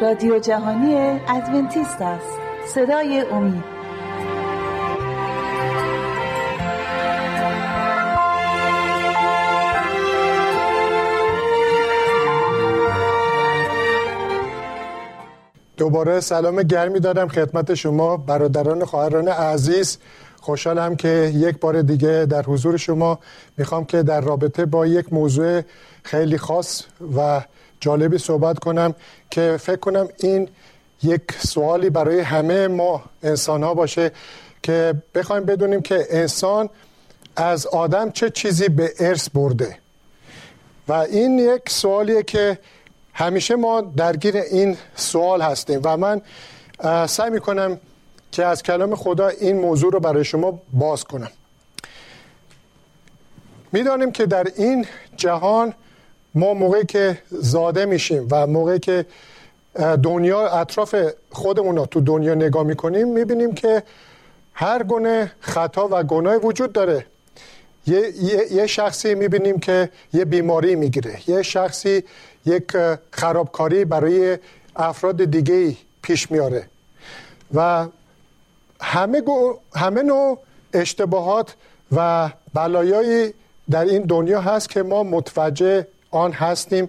رادیو جهانی ادونتیست است. صدای امید. دوباره سلام گرمی دارم خدمت شما برادران خواهران عزیز. خوشحالم که یک بار دیگه در حضور شما می‌خوام که در رابطه با یک موضوع خیلی خاص و جالبی صحبت کنم که فکر کنم این یک سوالی برای همه ما انسان ها باشه که بخوایم بدونیم که انسان از آدم چه چیزی به ارث برده. و این یک سوالیه که همیشه ما درگیر این سوال هستیم و من سعی می‌کنم که از کلام خدا این موضوع رو برای شما باز کنم. می‌دانیم که در این جهان ما موقعی که زاده میشیم و موقعی که دنیا اطراف خودمون رو تو دنیا نگاه می‌کنیم می‌بینیم که هر گونه خطا و گناه وجود داره. یه, یه،, شخصی می‌بینیم که یه بیماری می‌گیره. یه شخصی یک خرابکاری برای افراد دیگه پیش میاره و همه, همه نوع اشتباهات و بلایایی در این دنیا هست که ما متوجه آن هستیم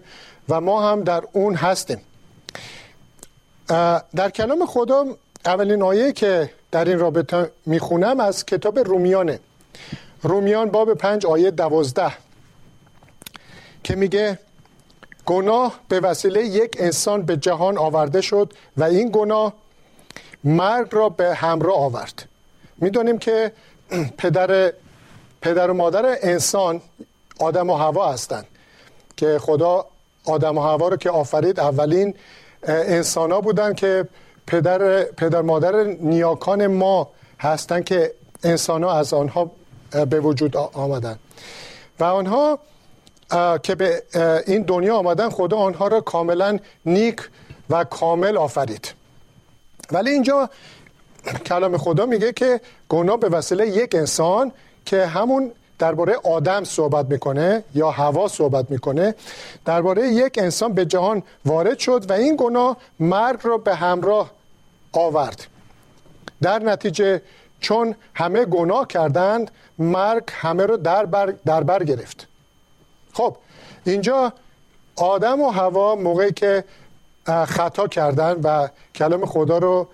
و ما هم در اون هستیم. در کلام خدا اولین آیه که در این رابطه می‌خونم از کتاب رومیانه. رومیان باب پنج آیه دوازده که میگه گناه به وسیله یک انسان به جهان آورده شد و این گناه مرگ را به همراه آورد. می‌دونیم که پدر پدر و مادر انسان آدم و هوا هستند که خدا آدم و هوا رو که آفرید اولین انسان ها بودن که پدر, پدر مادر نیاکان ما هستند که انسان ها از آنها به وجود آمدن. و آنها که به این دنیا آمدن خدا آنها را کاملا نیک و کامل آفرید. ولی اینجا کلام خدا میگه که گناه به وسیله یک انسان که همون درباره آدم صحبت می‌کنه یا هوا صحبت می‌کنه درباره یک انسان به جهان وارد شد و این گناه مرگ را به همراه آورد. در نتیجه چون همه گناه کردند مرگ همه رو در بر, در بر گرفت. خب اینجا آدم و هوا موقعی که خطا کردن و کلام خدا رو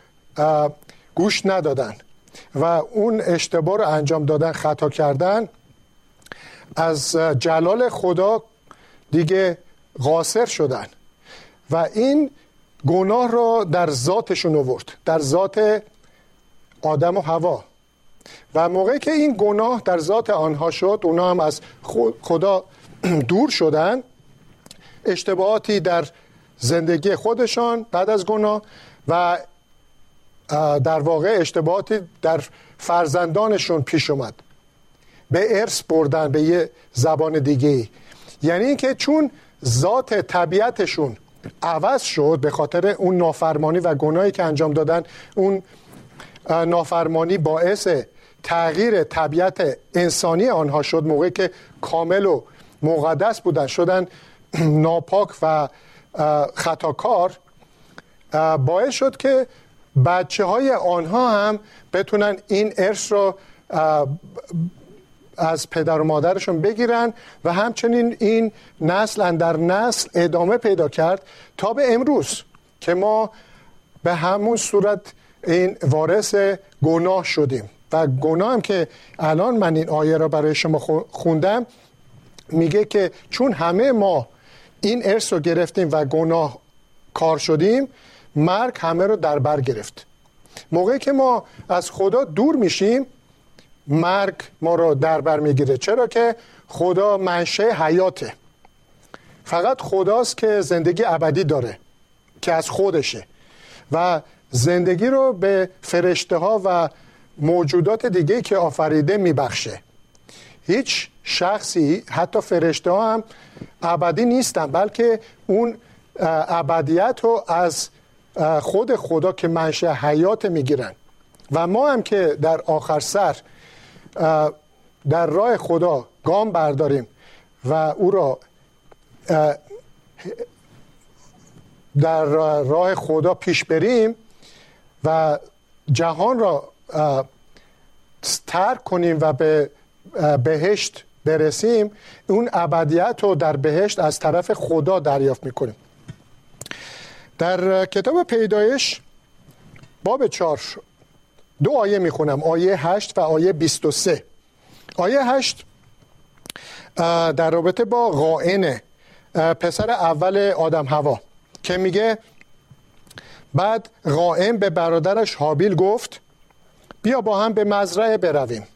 گوش ندادن. و اون اشتباه رو انجام دادن خطا کردن از جلال خدا دیگه قاصر شدن. و این گناه را در ذاتشون آورد در ذات آدم و هوا و موقعی که این گناه در ذات آنها شد اونا هم از خدا دور شدن. اشتباهاتی در زندگی خودشان بعد از گناه و در واقع اشتباهاتی در فرزندانشون پیش اومد. به ارث بردن به یه زبان دیگه یعنی اینکه چون ذات طبیعتشون عوض شد به خاطر اون نافرمانی و گناهی که انجام دادن اون نافرمانی باعث تغییر طبیعت انسانی آنها شد موقعی که کامل و مقدس بودن شدن ناپاک و خطاکار باعث شد که بچه های آنها هم بتونن این ارث رو از پدر و مادرشون بگیرن و همچنین این نسل در نسل ادامه پیدا کرد تا به امروز که ما به همون صورت این وارث گناه شدیم. و گناه هم که الان من این آیه را برای شما خوندم میگه که چون همه ما این ارث رو گرفتیم و گناه کار شدیم مرگ همه رو در بر گرفت. موقعی که ما از خدا دور میشیم مرگ ما رو در بر می‌گیره. چرا که خدا منشه حیاته. فقط خداست که زندگی ابدی داره که از خودشه. و زندگی رو به فرشته ها و موجودات دیگه که آفریده میبخشه. هیچ شخصی حتی فرشته ها هم ابدی نیستن بلکه اون ابدیت رو از خود خدا که منشه حیات می‌گیرن. و ما هم که در آخر سر در راه خدا گام برداریم و او را در راه خدا پیش بریم و جهان را ترک کنیم و به بهشت برسیم اون ابدیت رو در بهشت از طرف خدا دریافت می‌کنیم. در کتاب پیدایش باب چار دو آیه می‌خونم آیه هشت و آیه 23 آیه هشت در رابطه با غائن پسر اول آدم هوا که میگه بعد غائم به برادرش حابیل گفت بیا با هم به مزرعه برویم.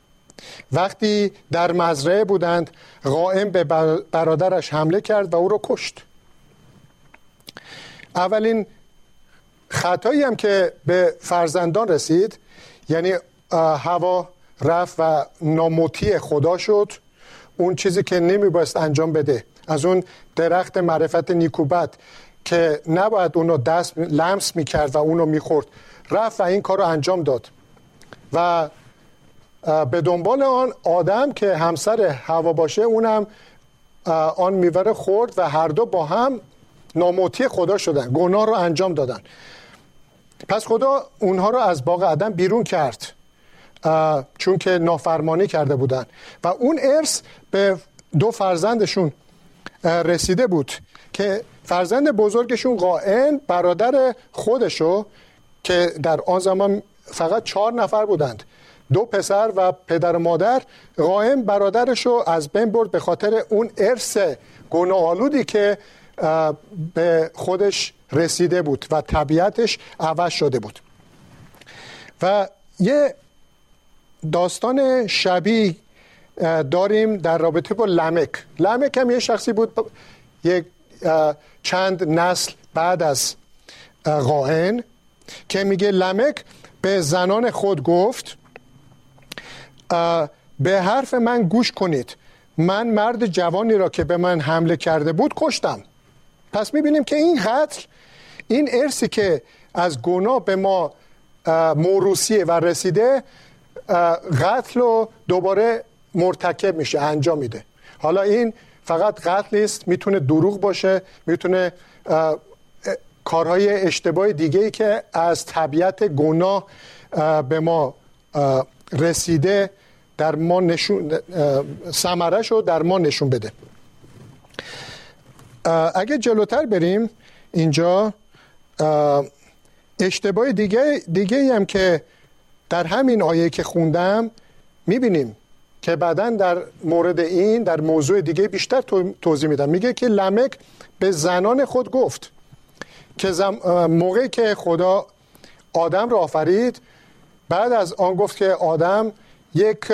وقتی در مزرعه بودند غائم به برادرش حمله کرد و او را کشت. اولین خطایی هم که به فرزندان رسید یعنی هوا رفت و ناموتی خدا شد. اون چیزی که نمی باید انجام بده. از اون درخت معرفت نیکوبت که نباید اونو دست لمس می‌کرد و اونو می‌خورد. رفت و این کار رو انجام داد. و به دنبال آن آدم که همسر هوا باشه اونم آن میوه خورد و هر دو با هم ناموتی خدا شدن گناه رو انجام دادن. پس خدا اونها رو از باغ عدم بیرون کرد چون که نافرمانی کرده بودن. و اون ارث به دو فرزندشون رسیده بود که فرزند بزرگشون قائن برادر خودشو که در آن زمان فقط چهار نفر بودند. دو پسر و پدر و مادر قائم برادرشو از بین برد به خاطر اون ارث گناه آلودی که به خودش رسیده بود و طبیعتش عوض شده بود. و یه داستان شبیه داریم در رابطه با لمک. لمک هم یه شخصی بود یک چند نسل بعد از قائن که میگه لمک به زنان خود گفت به حرف من گوش کنید. من مرد جوانی را که به من حمله کرده بود کشتم. پس می‌بینیم که این قتل این ارسی که از گناه به ما موروسیه و رسیده قتل رو دوباره مرتکب میشه انجام میده. حالا این فقط قتل نیست می‌تونه دروغ باشه می‌تونه کارهای اشتباه دیگه ای که از طبیعت گناه به ما رسیده در ما نشون سمرش رو در ما نشون بده. اگه جلوتر بریم اینجا اشتباه دیگه دیگه هم که در همین آیه که خوندم می‌بینیم که بعدا در مورد این در موضوع دیگه بیشتر توضیح میدم. میگه که لمک به زنان خود گفت که موقعی که خدا آدم را آفرید بعد از آن گفت که آدم یک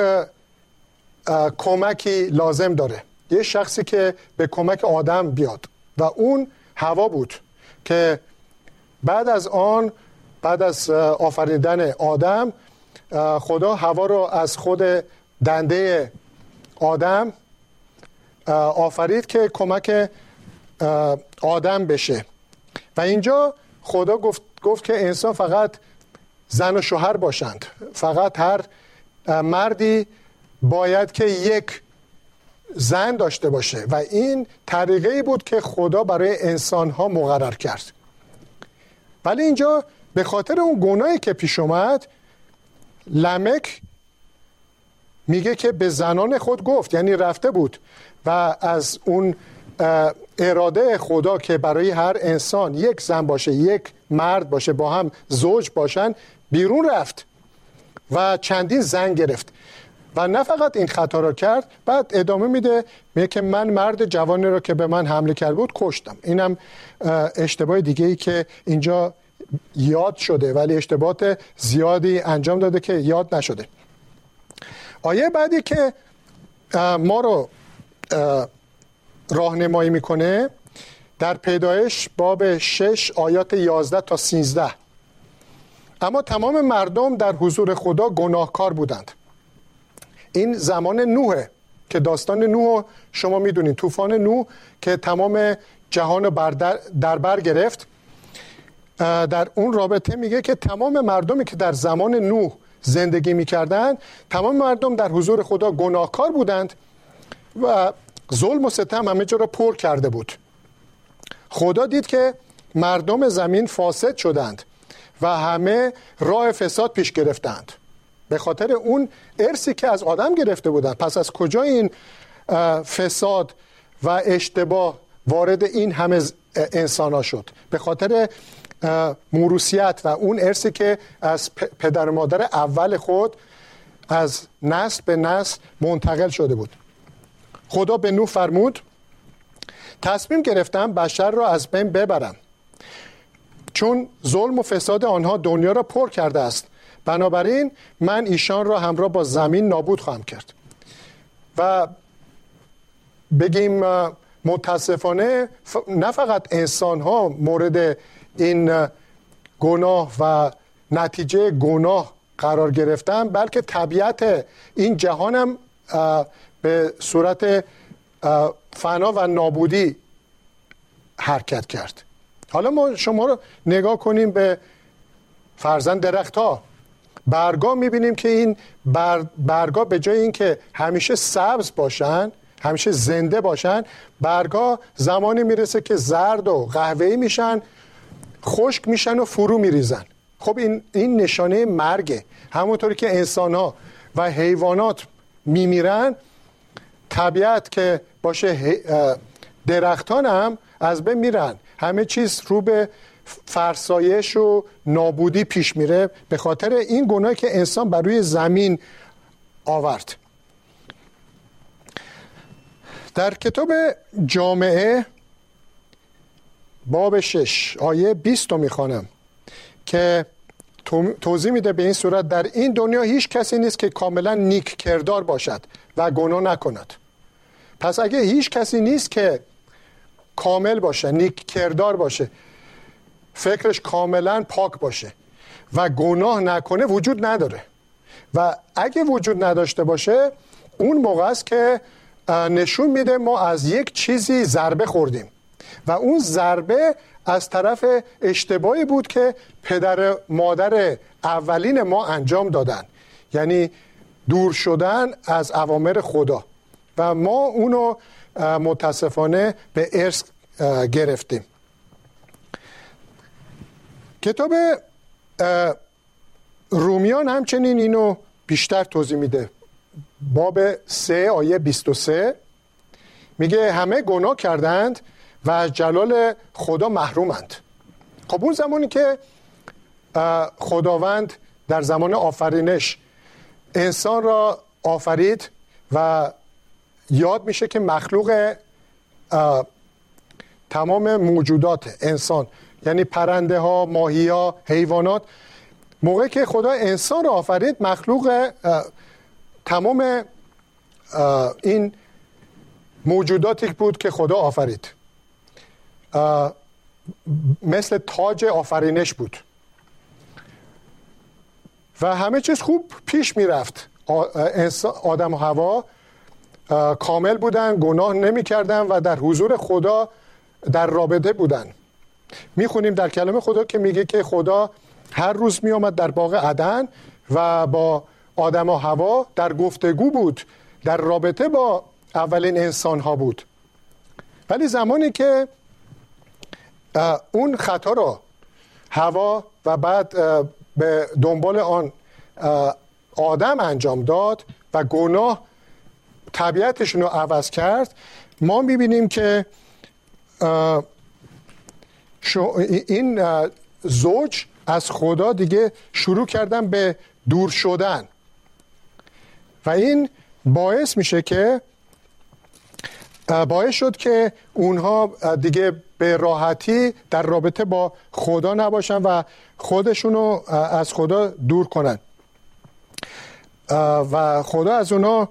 کمکی لازم داره. یه شخصی که به کمک آدم بیاد. و اون هوا بود که بعد از آن بعد از آفریدن آدم خدا هوا رو از خود دنده آدم آفرید که کمک آدم بشه. و اینجا خدا گفت, گفت که انسان فقط زن و شوهر باشند. فقط هر مردی باید که یک زن داشته باشه و این طریقه بود که خدا برای انسان ها مقرر کرد. ولی اینجا به خاطر اون گناهی که پیش اومد لمک میگه که به زنان خود گفت یعنی رفته بود و از اون اراده خدا که برای هر انسان یک زن باشه یک مرد باشه با هم زوج باشن بیرون رفت و چندین زن گرفت. و نه فقط این خطا را کرد بعد ادامه میده میگه که من مرد جوانی را که به من حمله کرد بود کشتم. اینم اشتباه دیگه ای که اینجا یاد شده ولی اشتباهات زیادی انجام داده که یاد نشده. آیه بعدی که ما رو راهنمایی می‌کنه در پیدایش باب 6 آیات 11 تا 13 اما تمام مردم در حضور خدا گناهکار بودند. این زمان نوحه که داستان نوح شما می‌دونید طوفان نوح که تمام جهان در بر گرفت در اون رابطه میگه که تمام مردمی که در زمان نوح زندگی می‌کردند تمام مردم در حضور خدا گناهکار بودند و ظلم و ستم همه جا را پر کرده بود. خدا دید که مردم زمین فاسد شدند. و همه راه فساد پیش گرفتند. به خاطر اون ارسی که از آدم گرفته بودند پس از کجا این فساد و اشتباه وارد این همه انسان ها شد؟ به خاطر موروسیت و اون ارسی که از پدر و مادر اول خود از نسل به نسل منتقل شده بود. خدا به نو فرمود تصمیم گرفتم بشر را از بین ببرم. چون ظلم و فساد آنها دنیا را پر کرده است. بنابراین من ایشان را همراه با زمین نابود خواهم کرد. و بگیم متاسفانه نه فقط انسان ها مورد این گناه و نتیجه گناه قرار گرفتن بلکه طبیعت این جهان هم به صورت فنا و نابودی حرکت کرد. حالا ما شما رو نگاه کنیم به فرزن درخت ها برگا می‌بینیم که این بر برگا به جای اینکه همیشه سبز باشن همیشه زنده باشن برگا زمانی می‌رسه که زرد و قهوه‌ای میشن خشک میشن و فرو میریزن. خب این, این نشانه مرگه. همونطوری که انسان ها و حیوانات میمیرن طبیعت که باشه درختان هم از بین میرن. همه چیز رو به فرسایش و نابودی پیش میره به خاطر این گناهی که انسان بر روی زمین آورد. در کتاب جامعه باب شش آیه 20 رو می‌خوانم که توضیح میده به این صورت در این دنیا هیچ کسی نیست که کاملا نیک کردار باشد و گناه نکند. پس اگه هیچ کسی نیست که کامل باشه نیک کردار باشه. فکرش کاملا پاک باشه. و گناه نکنه وجود نداره. و اگه وجود نداشته باشه اون موقع است که نشون میده ما از یک چیزی ضربه خوردیم. و اون ضربه از طرف اشتباهی بود که پدر مادر اولین ما انجام دادن. یعنی دور شدن از اوامر خدا. و ما اونو متاسفانه به ارث گرفتیم. کتاب رومیان همچنین اینو بیشتر توضیح میده. باب سه آیه 23 میگه همه گناه کردند و از جلال خدا محرومند. خب اون زمانی که خداوند در زمان آفرینش انسان را آفرید و یاد میشه که مخلوق تمام موجودات انسان یعنی پرنده ها ماهی ها حیوانات موقعی که خدا انسان را آفرید مخلوق تمام این موجوداتی بود که خدا آفرید. مثل تاج آفرینش بود. و همه چیز خوب پیش می‌رفت. آدم و هوا کامل بودن گناه نمی کردن و در حضور خدا در رابطه بودن. می‌خونیم در کلمه خدا که میگه که خدا هر روز می آمد در باغ عدن و با آدم و هوا در گفتگو بود در رابطه با اولین انسان ها بود. ولی زمانی که اون خطا را هوا و بعد به دنبال آن آدم انجام داد و گناه طبیعتشون رو عوض کرد ما می‌بینیم که این زوج از خدا دیگه شروع کردن به دور شدن. و این باعث میشه که باعث شد که اونها دیگه به راحتی در رابطه با خدا نباشن و خودشونو از خدا دور کنن. و خدا از اونا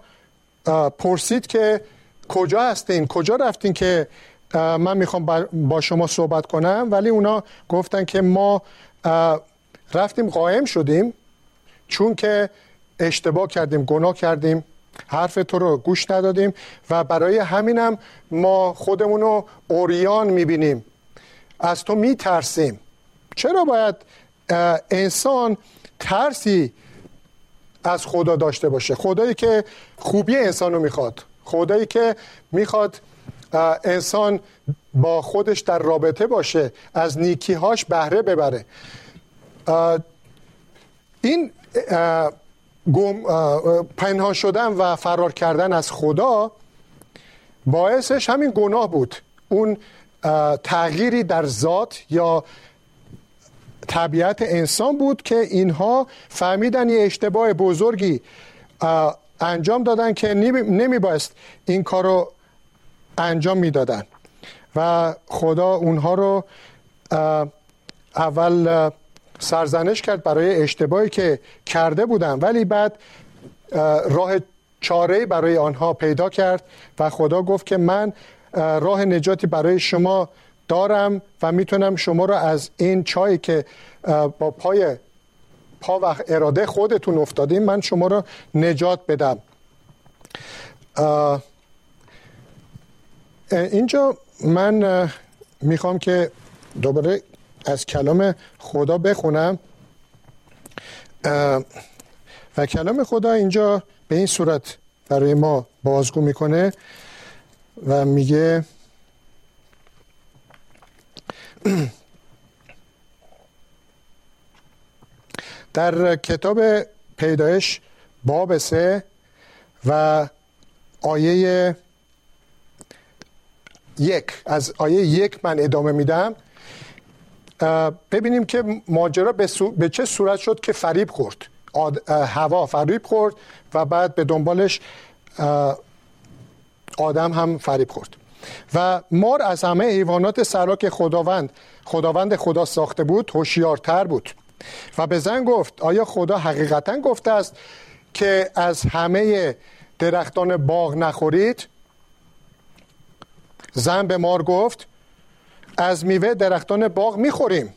پرسید که کجا هستین؟ کجا رفتین که من می‌خوام با شما صحبت کنم؟ ولی اونا گفتن که ما رفتیم قائم شدیم چون که اشتباه کردیم گناه کردیم حرف تو رو گوش ندادیم و برای همینم ما خودمون رو اوریان می‌بینیم. از تو میترسیم. چرا باید انسان ترسی از خدا داشته باشه. خدایی که خوبی انسان رو می‌خواد. خدایی که می‌خواد انسان با خودش در رابطه باشه از نیکیهاش بهره ببره. این گم پنهان شدن و فرار کردن از خدا باعثش همین گناه بود. اون تغییری در ذات یا طبیعت انسان بود که اینها فهمیدن یه اشتباه بزرگی انجام دادن که نمی بایست این کار رو انجام می‌دادن. و خدا اونها رو اول سرزنش کرد برای اشتباهی که کرده بودن. ولی بعد راه چاره برای آنها پیدا کرد و خدا گفت که من راه نجاتی برای شما دارم و می‌تونم شما رو از این چایی که با پای پا و اراده خودتون افتادیم من شما رو نجات بدم. اینجا من می‌خوام که دوباره از کلام خدا بخونم. و کلام خدا اینجا به این صورت برای ما بازگو می‌کنه و میگه در کتاب پیدایش باب سه و آیه یک از آیه یک من ادامه میدم. ببینیم که ماجرا به, به چه صورت شد که فریب خورد. هوا فریب خورد و بعد به دنبالش آدم هم فریب خورد. و مار از همه حیوانات سراک خداوند. خداوند خدا ساخته بود هوشیارتر بود. و به زن گفت آیا خدا حقیقتا گفته است که از همه درختان باغ نخورید؟ زن به مار گفت از میوه درختان باغ می‌خوریم.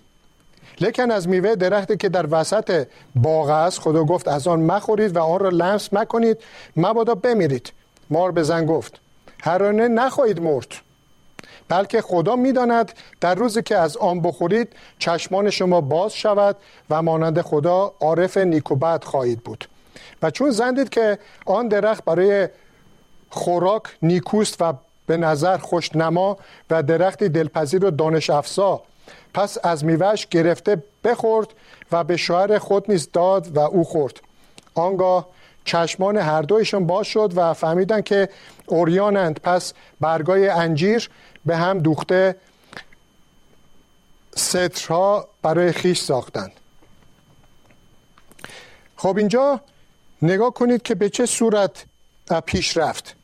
لیکن از میوه درختی که در وسط باغ است خدا گفت از آن مخورید و آن را لمس مکنید مبادا بمیرید. مار به زن گفت هرانه نخواهید مرد. بلکه خدا می‌داند در روزی که از آن بخورید چشمان شما باز شود و مانند خدا عارف نیکوبت خواهید بود. و چون زندید که آن درخت برای خوراک نیکوست و به نظر خوشنما و درختی دلپذیر و دانش افزا پس از میوهش گرفته بخورد و به شوهر خود نیز داد و او خورد. آنگاه چشمان هر دویشون باز شد و فهمیدن که اوریانند. پس برگای انجیر به هم دوخته سترها برای خیش ساختند خب اینجا نگاه کنید که به چه صورت پیش رفت.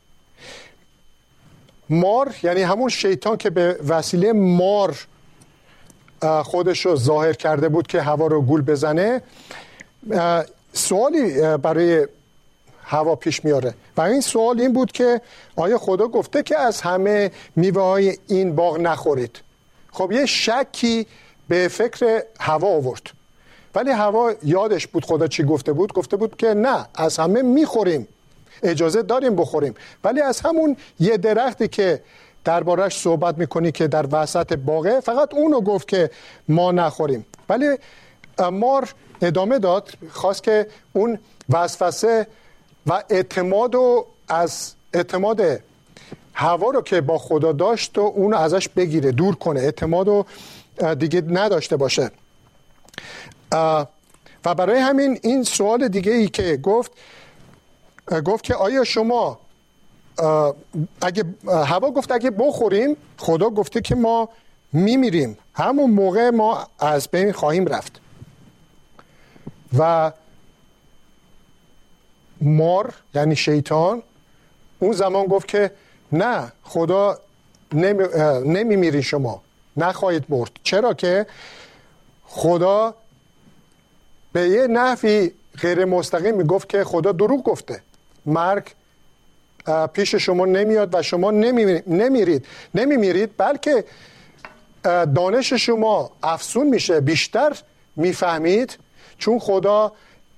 مار یعنی همون شیطان که به وسیله مار خودش رو ظاهر کرده بود که هوا رو گول بزنه سوالی برای هوا پیش میاره. و این سوال این بود که آیا خدا گفته که از همه میوه های این باغ نخورید؟ خب یه شکی به فکر هوا آورد. ولی هوا یادش بود خدا چی گفته بود؟ گفته بود که نه از همه می‌خوریم. اجازه داریم بخوریم. ولی از همون یه درختی که دربارش صحبت می‌کنی که در وسط باغه فقط اونو گفت که ما نخوریم. ولی مار ادامه داد خواست که اون وسوسه و اعتماد و از اعتماد هوا رو که با خدا داشت و اون ازش بگیره دور کنه. اعتماد رو دیگه نداشته باشه. و برای همین این سوال دیگه ای که گفت گفت که آیا شما اگه هوا گفت اگه بخوریم خدا گفته که ما میمیریم. همون موقع ما از بین خواهیم رفت. و مار یعنی شیطان اون زمان گفت که نه خدا نمی, شما نخواهید مرد. چرا که خدا به یه نحوی غیر مستقیم می‌گفت که خدا دروغ گفته. مرگ پیش شما نمیاد و شما نمیرید. نمیمیرید بلکه دانش شما افسون میشه بیشتر می‌فهمید. چون خدا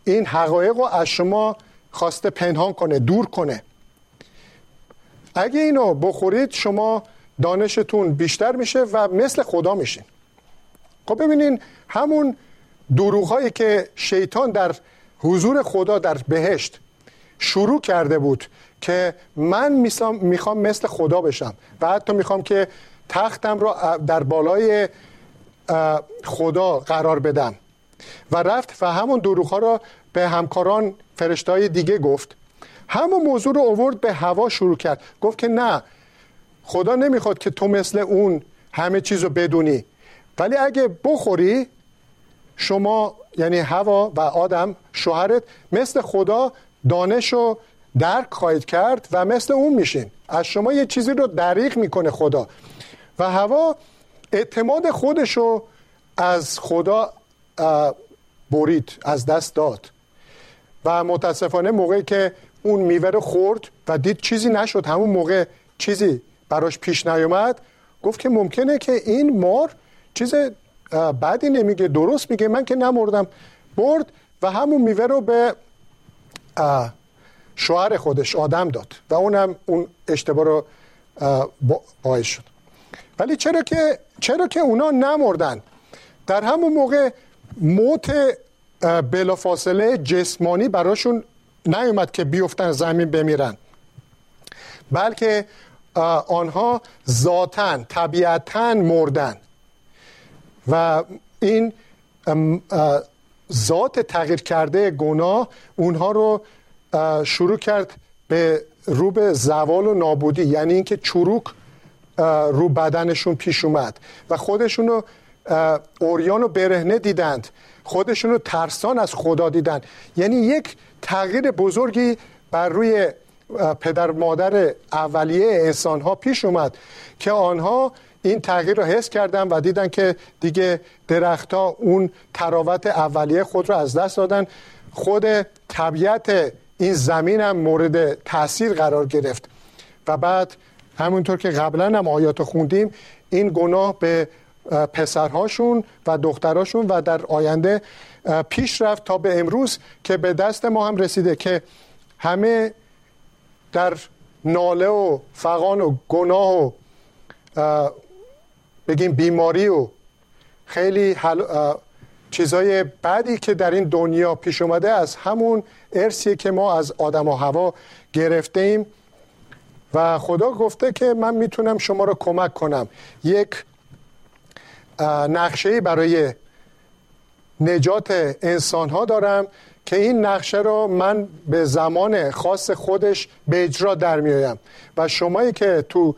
این حقایق رو از شما خواسته پنهان کنه دور کنه. اگه اینو بخورید شما دانشتون بیشتر میشه و مثل خدا میشین. خب ببینین همون دروغ که شیطان در حضور خدا در بهشت شروع کرده بود که من می‌خوام مثل خدا بشم و حتی می‌خوام که تختم را در بالای خدا قرار بدم. و رفت و همون دروغ را به همکاران فرشتای دیگه گفت همون موضوع رو اوورد به هوا شروع کرد. گفت که نه خدا نمی‌خواد که تو مثل اون همه چیز رو بدونی. ولی اگه بخوری شما یعنی هوا و آدم شوهرت مثل خدا دانش رو درک خواهید کرد و مثل اون میشین. از شما یه چیزی رو دریغ می‌کنه خدا. و هوا اعتماد خودش رو از خدا برید از دست داد. و متاسفانه موقعی که اون میوه رو خورد و دید چیزی نشد. همون موقع چیزی براش پیش نیومد. گفت که ممکنه که این مار چیز بعدی نمیگه درست میگه. من که نمردم. برد و همون میوه رو به شوهر خودش آدم داد و اونم اون اشتباه رو باعث شد. ولی چرا که چرا که اونا نمردن؟ در همون موقع موت بلافاصله جسمانی براشون نیومد که بیفتن زمین بمیرن. بلکه آنها ذاتا طبیعتا مردن. و این ذات تغییر کرده گناه اونها رو شروع کرد به رو به زوال و نابودی یعنی اینکه چروک رو بدنشون پیش اومد. و خودشون رو اوریان و برهنه دیدند. خودشون رو ترسان از خدا دیدن. یعنی یک تغییر بزرگی بر روی پدر مادر اولیه انسان ها پیش اومد که آنها این تغییر رو حس کردن و دیدن که دیگه درختها اون تراوت اولیه خود رو از دست دادن. خود طبیعت این زمین هم مورد تاثیر قرار گرفت. و بعد همونطور که قبلا هم آیات خوندیم این گناه به پسرهاشون و دختراشون و در آینده پیش رفت تا به امروز که به دست ما هم رسیده که همه در ناله و فقان و گناه و بگیم بیماری و خیلی حل... چیزای بعدی که در این دنیا پیش اومده از همون ارسیه که ما از آدم و هوا گرفته ایم و خدا گفته که من می‌تونم شما رو کمک کنم. یک نقشه برای نجات انسان ها دارم که این نقشه رو من به زمان خاص خودش به اجرا در میایم و شمایی که تو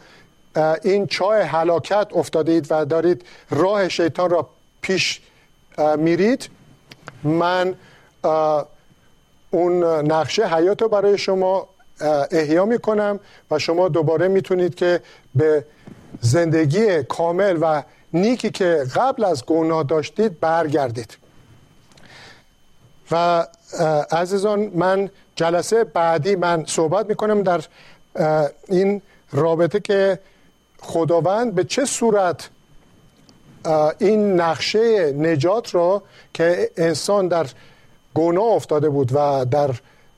این چاه هلاکت افتادید و دارید راه شیطان را پیش میرید من اون نقشه حیات رو برای شما احیا می‌کنم و شما دوباره می‌تونید که به زندگی کامل و نیکی که قبل از گناه داشتید برگردید. و عزیزان من جلسه بعدی من صحبت می‌کنم در این رابطه که خداوند به چه صورت این نقشه نجات را که انسان در گناه افتاده بود و در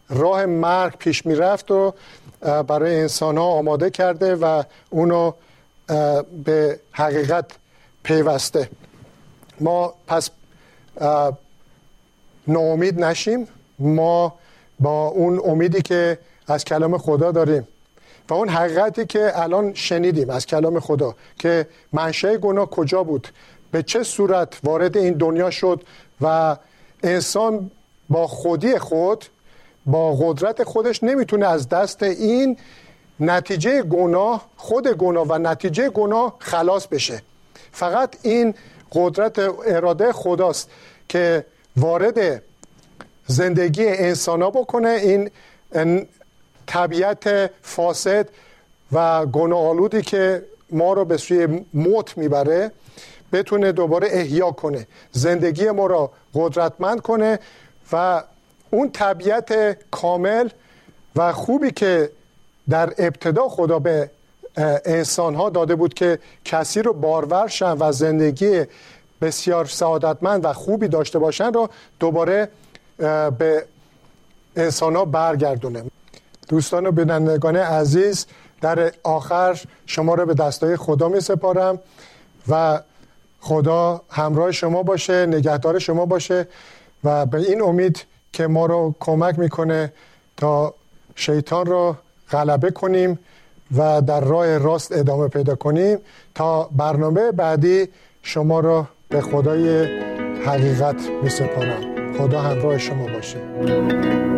راه مرگ پیش می‌رفت و برای انسان ها آماده کرده و اونو به حقیقت پیوسته. ما پس ناامید نشیم. ما با اون امیدی که از کلام خدا داریم. و اون حقیقتی که الان شنیدیم از کلام خدا که منشه گناه کجا بود؟ به چه صورت وارد این دنیا شد؟ و انسان با خودی خود با قدرت خودش نمی‌تونه از دست این نتیجه گناه خود گناه و نتیجه گناه خلاص بشه. فقط این قدرت اراده خداست که وارد زندگی انسان ها بکنه این طبیعت فاسد و گناه آلودی که ما رو به سوی موت می‌بره بتونه دوباره احیا کنه زندگی ما را قدرتمند کنه و اون طبیعت کامل و خوبی که در ابتدا خدا به انسان ها داده بود که کسی رو بارور شن و زندگی بسیار سعادتمند و خوبی داشته باشن رو دوباره به انسان ها برگردونه. دوستان و بینندگان عزیز در آخر شما رو به دستای خدا می سپارم و خدا همراه شما باشه نگهدار شما باشه و به این امید که ما رو کمک می‌کنه تا شیطان رو غلبه کنیم. و در راه راست ادامه پیدا کنیم تا برنامه بعدی شما را به خدای حقیقت می سپارم خدا همراه شما باشه.